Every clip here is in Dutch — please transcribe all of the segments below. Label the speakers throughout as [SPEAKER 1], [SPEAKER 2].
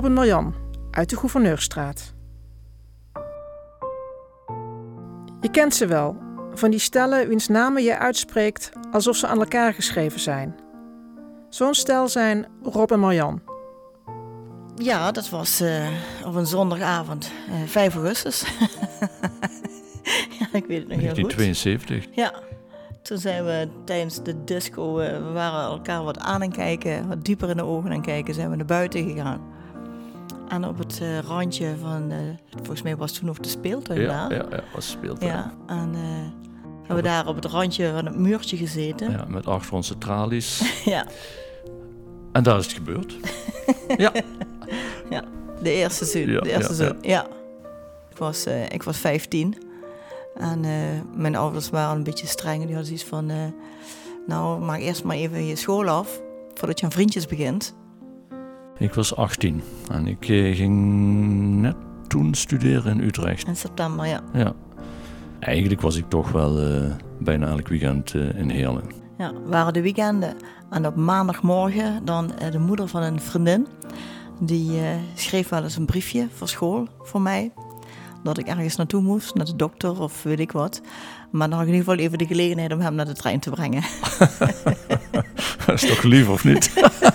[SPEAKER 1] Robin Marjan uit de Gouverneurstraat. Je kent ze wel, van die stellen wiens namen je uitspreekt alsof ze aan elkaar geschreven zijn. Zo'n stel zijn Rob en Marjan.
[SPEAKER 2] Ja, dat was uh, op een zondagavond, uh, 5 augustus. ja, ik weet het nog heel goed.
[SPEAKER 3] 1972.
[SPEAKER 2] Ja, toen zijn we tijdens de disco, uh, we waren elkaar wat aan en kijken, wat dieper in de ogen aan kijken, zijn we naar buiten gegaan. En op het uh, randje van, uh, volgens mij was toen nog de speeltuin
[SPEAKER 3] Ja,
[SPEAKER 2] daar.
[SPEAKER 3] ja, ja, was speeltuin.
[SPEAKER 2] Ja, en uh, hebben we daar op het randje van het muurtje gezeten.
[SPEAKER 3] Ja, met achter onze tralies.
[SPEAKER 2] ja.
[SPEAKER 3] En daar is het gebeurd. ja.
[SPEAKER 2] ja, de eerste zoen.
[SPEAKER 3] Ja,
[SPEAKER 2] de eerste
[SPEAKER 3] ja.
[SPEAKER 2] Ja. Ik, was, ik was 15. En mijn ouders waren een beetje streng. Die hadden zoiets van... Nou, maak eerst maar even je school af... voordat je aan vriendjes begint.
[SPEAKER 3] Ik was 18 en ik eh, ging net toen studeren in Utrecht.
[SPEAKER 2] In september, ja.
[SPEAKER 3] Ja. Eigenlijk was ik toch wel uh, bijna elk weekend uh, in Heerlen.
[SPEAKER 2] Ja, waren de weekenden. En op maandagmorgen dan uh, de moeder van een vriendin... die schreef wel eens een briefje voor school voor mij... dat ik ergens naartoe moest, naar de dokter of weet ik wat. Maar dan had ik in ieder geval even de gelegenheid om hem naar de trein te brengen.
[SPEAKER 3] Dat is toch lief, of niet?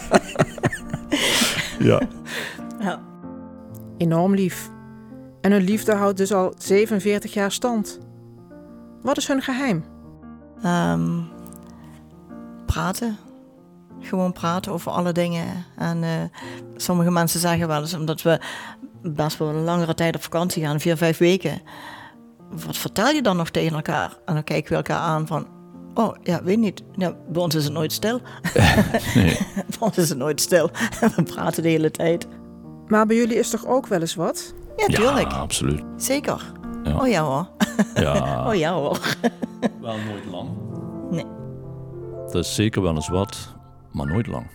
[SPEAKER 3] ja.
[SPEAKER 2] ja.
[SPEAKER 1] Enorm lief. En hun liefde houdt dus al 47 jaar stand. Wat is hun geheim?
[SPEAKER 2] Um, praten. Gewoon praten over alle dingen. En uh, sommige mensen zeggen wel eens, omdat we best wel een langere tijd op vakantie gaan, vier, vijf weken. Wat vertel je dan nog tegen elkaar? En dan kijken we elkaar aan van, Oh, ja, weet niet. Ja, bij ons is het nooit stil.
[SPEAKER 3] nee.
[SPEAKER 2] bij ons is het nooit stil. We praten de hele tijd.
[SPEAKER 1] Maar bij jullie is toch ook wel eens wat?
[SPEAKER 2] Ja, tuurlijk.
[SPEAKER 3] Ja, absoluut.
[SPEAKER 2] Zeker.
[SPEAKER 3] Ja.
[SPEAKER 2] Oh ja hoor.
[SPEAKER 3] Ja.
[SPEAKER 2] Oh ja hoor.
[SPEAKER 3] Wel nooit lang.
[SPEAKER 2] Nee.
[SPEAKER 3] Dat is zeker wel eens wat, maar nooit lang.